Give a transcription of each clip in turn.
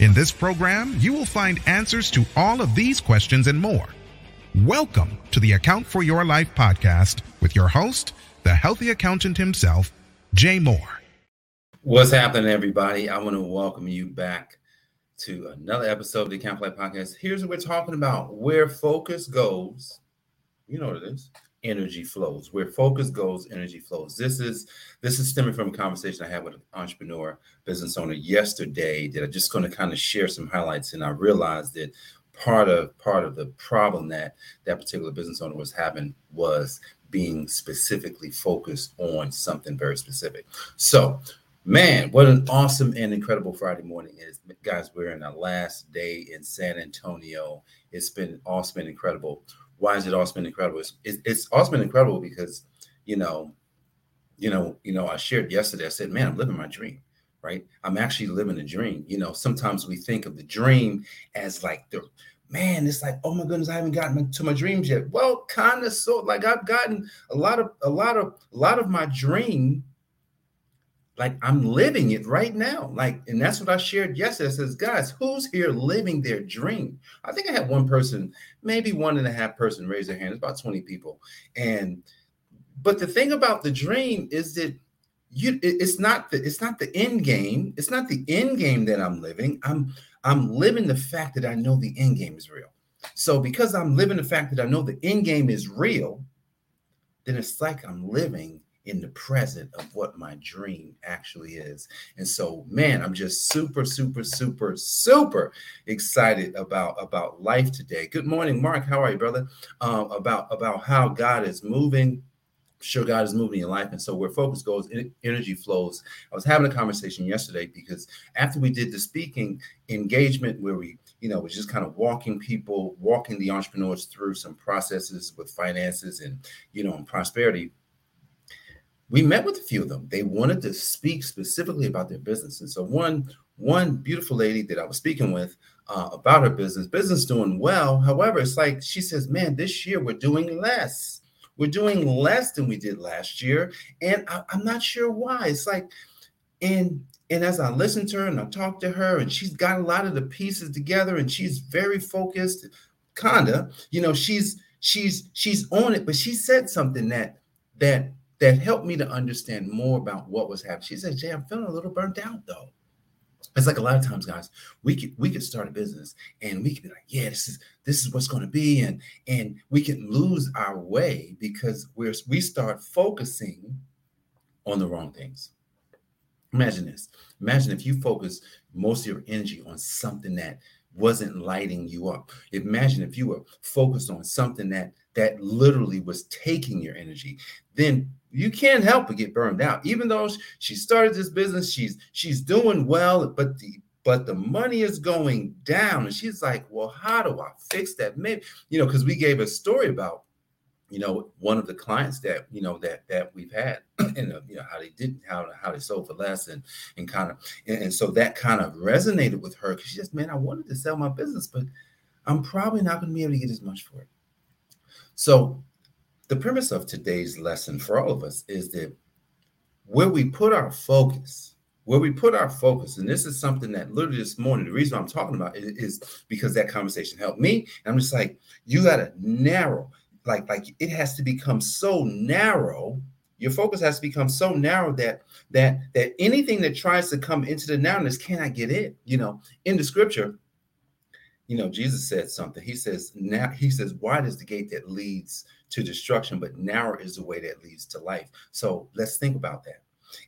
In this program, you will find answers to all of these questions and more. Welcome to the Account for Your Life podcast with your host, the healthy accountant himself, Jay Moore. What's happening, everybody? I want to welcome you back to another episode of the Account for Life podcast. Here's what we're talking about where focus goes. You know what it is energy flows where focus goes energy flows. This is this is stemming from a conversation i had with an entrepreneur business owner yesterday that i'm just going to kind of share some highlights. And i realized that part of part of the problem that that particular business owner was having was being specifically focused on something very specific. So man what an awesome and incredible friday morning is. Guys we're in our last day in san antonio. It's been awesome and incredible why is it also been incredible? It's, it's been incredible because, you know, you know, you know, I shared yesterday. I said, man, I'm living my dream, right? I'm actually living a dream. You know, sometimes we think of the dream as like the man. It's like, oh my goodness, I haven't gotten to my dreams yet. Well, kind of, so like I've gotten a lot of a lot of a lot of my dream like I'm living it right now. Like, and that's what I shared yesterday. I says, guys, who's here living their dream? I think I had one person, maybe one and a half person raise their hand. It's about 20 people. And but the thing about the dream is that you it's not the it's not the end game. It's not the end game that I'm living. I'm I'm living the fact that I know the end game is real. So because I'm living the fact that I know the end game is real, then it's like I'm living in the present of what my dream actually is. And so, man, I'm just super, super, super, super excited about about life today. Good morning, Mark. How are you, brother? Um, about about how God is moving. sure, God is moving in life, and so where focus goes, energy flows. I was having a conversation yesterday because after we did the speaking engagement, where we you know, was just kind of walking people, walking the entrepreneurs through some processes with finances and, you know, and prosperity we met with a few of them. They wanted to speak specifically about their business. And so one one beautiful lady that I was speaking with uh, about her business, business doing well. However, it's like she says, "Man, this year we're doing less. We're doing less than we did last year, and I, I'm not sure why." It's like, and and as I listened to her and I talked to her, and she's got a lot of the pieces together, and she's very focused, kinda. You know, she's she's she's on it, but she said something that that that helped me to understand more about what was happening. She said, Jay, I'm feeling a little burnt out though. It's like a lot of times, guys, we could we could start a business and we could be like, yeah, this is this is what's going to be, and and we can lose our way because we're we start focusing on the wrong things. Imagine this. Imagine if you focus most of your energy on something that wasn't lighting you up. Imagine if you were focused on something that that literally was taking your energy. Then you can't help but get burned out. Even though she started this business, she's she's doing well, but the but the money is going down. And she's like, well, how do I fix that? Maybe, you know, because we gave a story about, you know, one of the clients that, you know, that that we've had and uh, you know how they did how how they sold for less and and kind of and, and so that kind of resonated with her because she just, man, I wanted to sell my business, but I'm probably not going to be able to get as much for it. So the premise of today's lesson for all of us is that where we put our focus, where we put our focus, and this is something that literally this morning, the reason I'm talking about it is because that conversation helped me. And I'm just like, you gotta narrow, like, like it has to become so narrow. Your focus has to become so narrow that that that anything that tries to come into the narrowness cannot get in. You know, in the scripture, you know, Jesus said something. He says, now he says, wide is the gate that leads to destruction, but narrow is the way that leads to life. So let's think about that.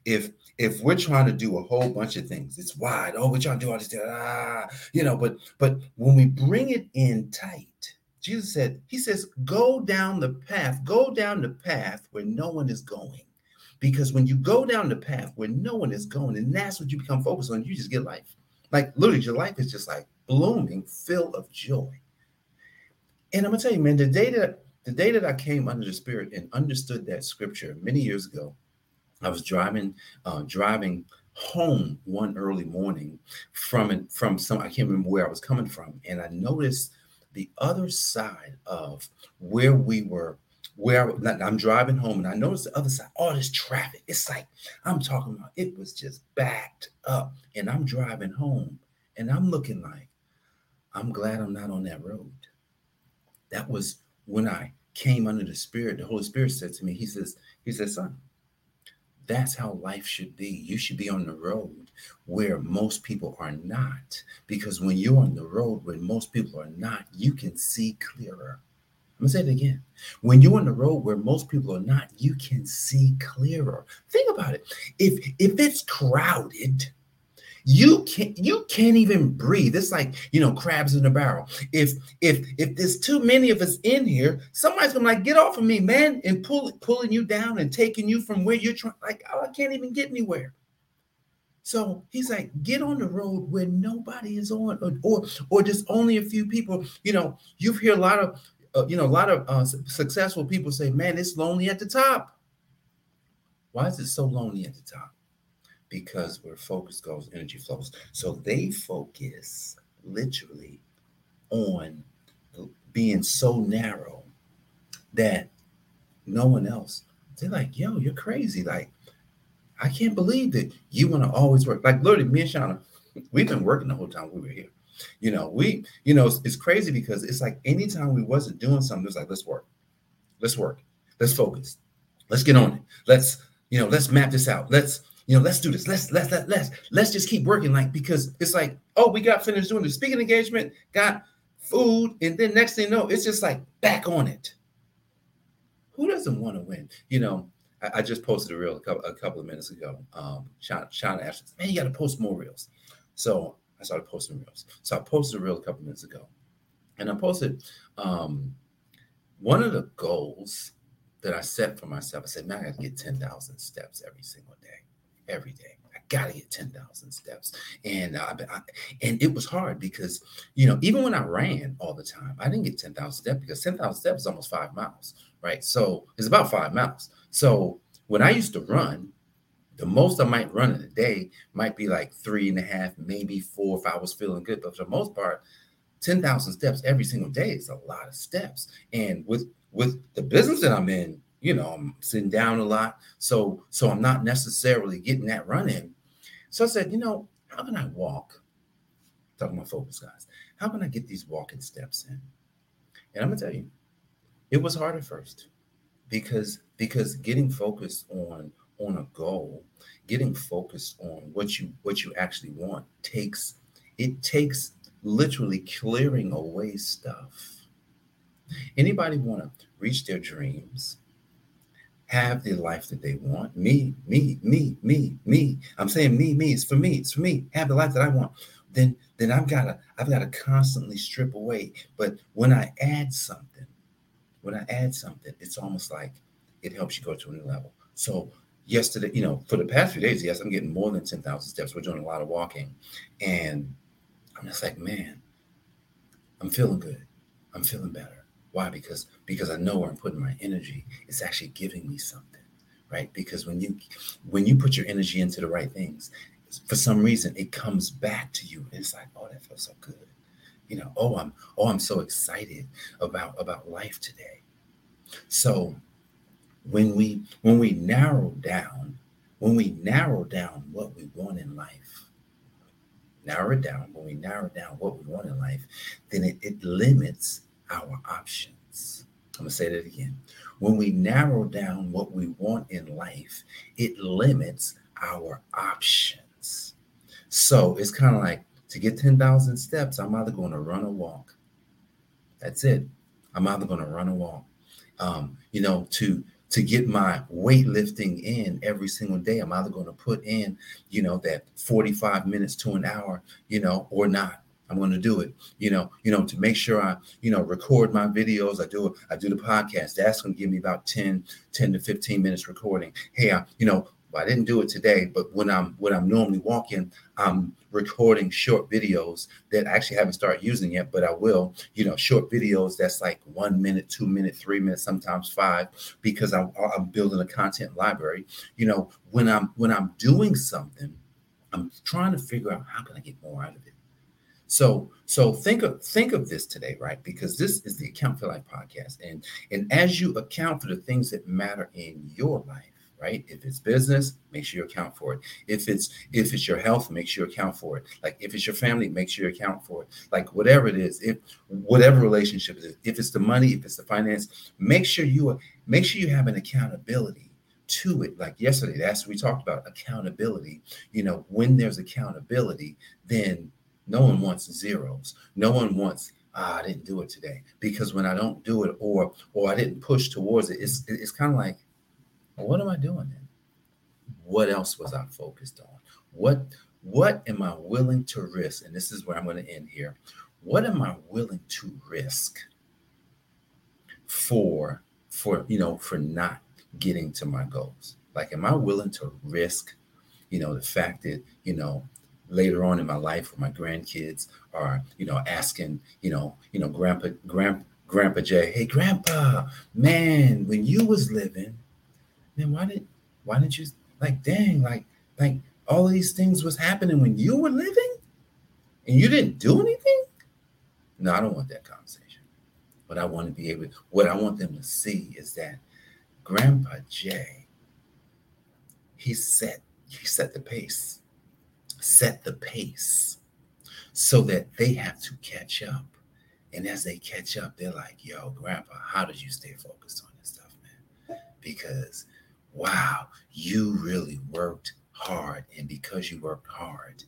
If if we're trying to do a whole bunch of things, it's wide. Oh, we're trying to do all this, ah, you know. But but when we bring it in tight, Jesus said, He says, go down the path, go down the path where no one is going. Because when you go down the path where no one is going, and that's what you become focused on, you just get life. Like literally, your life is just like blooming, full of joy. And I'm gonna tell you, man, the day that the day that I came under the Spirit and understood that scripture many years ago, I was driving, uh, driving home one early morning from from some I can't remember where I was coming from, and I noticed the other side of where we were where I, am driving home and I noticed the other side, all this traffic. It's like I'm talking about it was just backed up. And I'm driving home and I'm looking like, I'm glad I'm not on that road. That was when I came under the spirit. The Holy Spirit said to me, He says, He says, son, that's how life should be. You should be on the road where most people are not. Because when you're on the road where most people are not, you can see clearer. I'm gonna say it again. When you're on the road where most people are not, you can see clearer. Think about it. If if it's crowded, you can't you can't even breathe. It's like you know crabs in a barrel. If if if there's too many of us in here, somebody's gonna like get off of me, man, and pull pulling you down and taking you from where you're trying. Like oh, I can't even get anywhere. So he's like, get on the road where nobody is on, or, or or just only a few people. You know, you've hear a lot of uh, you know, a lot of uh, successful people say, man, it's lonely at the top. Why is it so lonely at the top? Because where focus goes, energy flows. So they focus literally on being so narrow that no one else, they're like, yo, you're crazy. Like, I can't believe that you want to always work. Like, literally, me and Shauna, we've been working the whole time we were here. You know, we, you know, it's, it's crazy because it's like anytime we wasn't doing something, it's like, let's work, let's work, let's focus, let's get on it. Let's, you know, let's map this out. Let's, you know, let's do this. Let's let's let let's let's just keep working. Like because it's like, oh, we got finished doing the speaking engagement, got food, and then next thing you know, it's just like back on it. Who doesn't want to win? You know, I, I, just posted a reel a couple, a couple of minutes ago. Um, Shauna, Shauna asked, man, you got to post more reels. So I started posting reels. So I posted a reel a couple minutes ago, and I posted um, one of the goals that I set for myself. I said, man, I got to get ten thousand steps every single day, every day. I got to get ten thousand steps, and I, I, and it was hard because you know even when I ran all the time, I didn't get ten thousand steps because ten thousand steps is almost five miles, right? So it's about five miles. So when I used to run, the most I might run in a day might be like three and a half, maybe four if I was feeling good. But for the most part, 10,000 steps every single day is a lot of steps. And with with the business that I'm in, you know, I'm sitting down a lot. So so I'm not necessarily getting that run in. So I said, you know, how can I walk? Talking about focus, guys. How can I get these walking steps in? And I'm gonna tell you, it was hard at first because because getting focused on on a goal, getting focused on what you what you actually want takes it takes literally clearing away stuff. Anybody want to reach their dreams, have the life that they want? Me, me, me, me, me. I'm saying me, me. It's for me. It's for me. Have the life that I want. Then, then I've got to, I've got to constantly strip away. But when I add something, when I add something, it's almost like it helps you go to a new level. So yesterday, you know, for the past few days, yes, I'm getting more than 10,000 steps. We're doing a lot of walking. And I'm just like, man, I'm feeling good. I'm feeling better. Why? Because because I know where I'm putting my energy. It's actually giving me something, right? Because when you when you put your energy into the right things, for some reason it comes back to you. It's like, oh, that feels so good. You know, oh, I'm oh, I'm so excited about about life today. So when we when we narrow down when we narrow down what we want in life narrow it down when we narrow down what we want in life then it, it limits our options. I'm going to say that again. When we narrow down what we want in life it limits our options. So it's kind of like to get 10,000 steps i'm either going to run or walk. That's it. I'm either going to run or walk. Um, you know to to get my weightlifting in every single day. I'm either going to put in, you know, that 45 minutes to an hour, you know, or not. I'm going to do it, you know, you know, to make sure I, you know, record my videos. I do, it. I do the podcast. That's going to give me about 10, 10 to 15 minutes recording. Hey, I, you know, I didn't do it today, but when I'm when I'm normally walking, I'm recording short videos that I actually haven't started using yet, but I will. You know, short videos that's like one minute, two minute, three minutes, sometimes five, because I'm, I'm building a content library. You know, when I'm when I'm doing something, I'm trying to figure out how can I get more out of it. So so think of think of this today, right? Because this is the Account for Life podcast, and and as you account for the things that matter in your life right? If it's business, make sure you account for it. If it's if it's your health, make sure you account for it. Like if it's your family, make sure you account for it. Like whatever it is, if whatever relationship it is, if it's the money, if it's the finance, make sure you make sure you have an accountability to it. Like yesterday, that's we talked about accountability. You know, when there's accountability, then no one wants zeros. No one wants ah, I didn't do it today because when I don't do it or or I didn't push towards it, it's it's kind of like what am I doing then? What else was I focused on? What what am I willing to risk? And this is where I'm going to end here. What am I willing to risk for for you know for not getting to my goals? Like, am I willing to risk, you know, the fact that you know later on in my life, or my grandkids are you know asking you know you know grandpa grandpa grandpa Jay, hey grandpa, man, when you was living, man, why did why didn't you like dang, like like all these things was happening when you were living and you didn't do anything? No, I don't want that conversation. What I want to be able, what I want them to see is that Grandpa Jay, he set, he set the pace, set the pace so that they have to catch up. And as they catch up, they're like, yo, Grandpa, how did you stay focused on this stuff, man? Because wow, you really worked hard. And because you worked hard,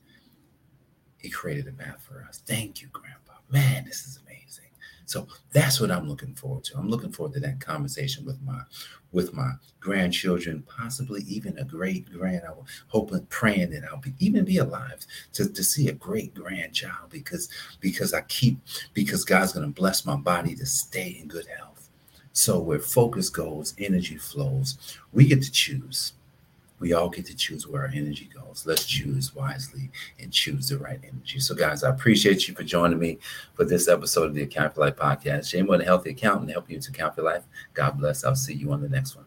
he created a path for us. Thank you, Grandpa. Man, this is amazing. So that's what I'm looking forward to. I'm looking forward to that conversation with my with my grandchildren, possibly even a great grand. I am hoping, praying that I'll be even be alive to, to see a great grandchild because because I keep because God's gonna bless my body to stay in good health. So, where focus goes, energy flows. We get to choose. We all get to choose where our energy goes. Let's choose wisely and choose the right energy. So, guys, I appreciate you for joining me for this episode of the Account for Life podcast. Shane, what a healthy accountant, help you to account for life. God bless. I'll see you on the next one.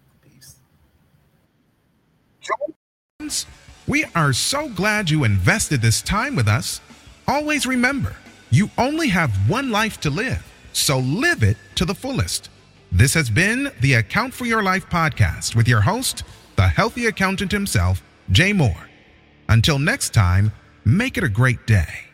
Peace. We are so glad you invested this time with us. Always remember, you only have one life to live, so live it to the fullest. This has been the Account for Your Life podcast with your host, the healthy accountant himself, Jay Moore. Until next time, make it a great day.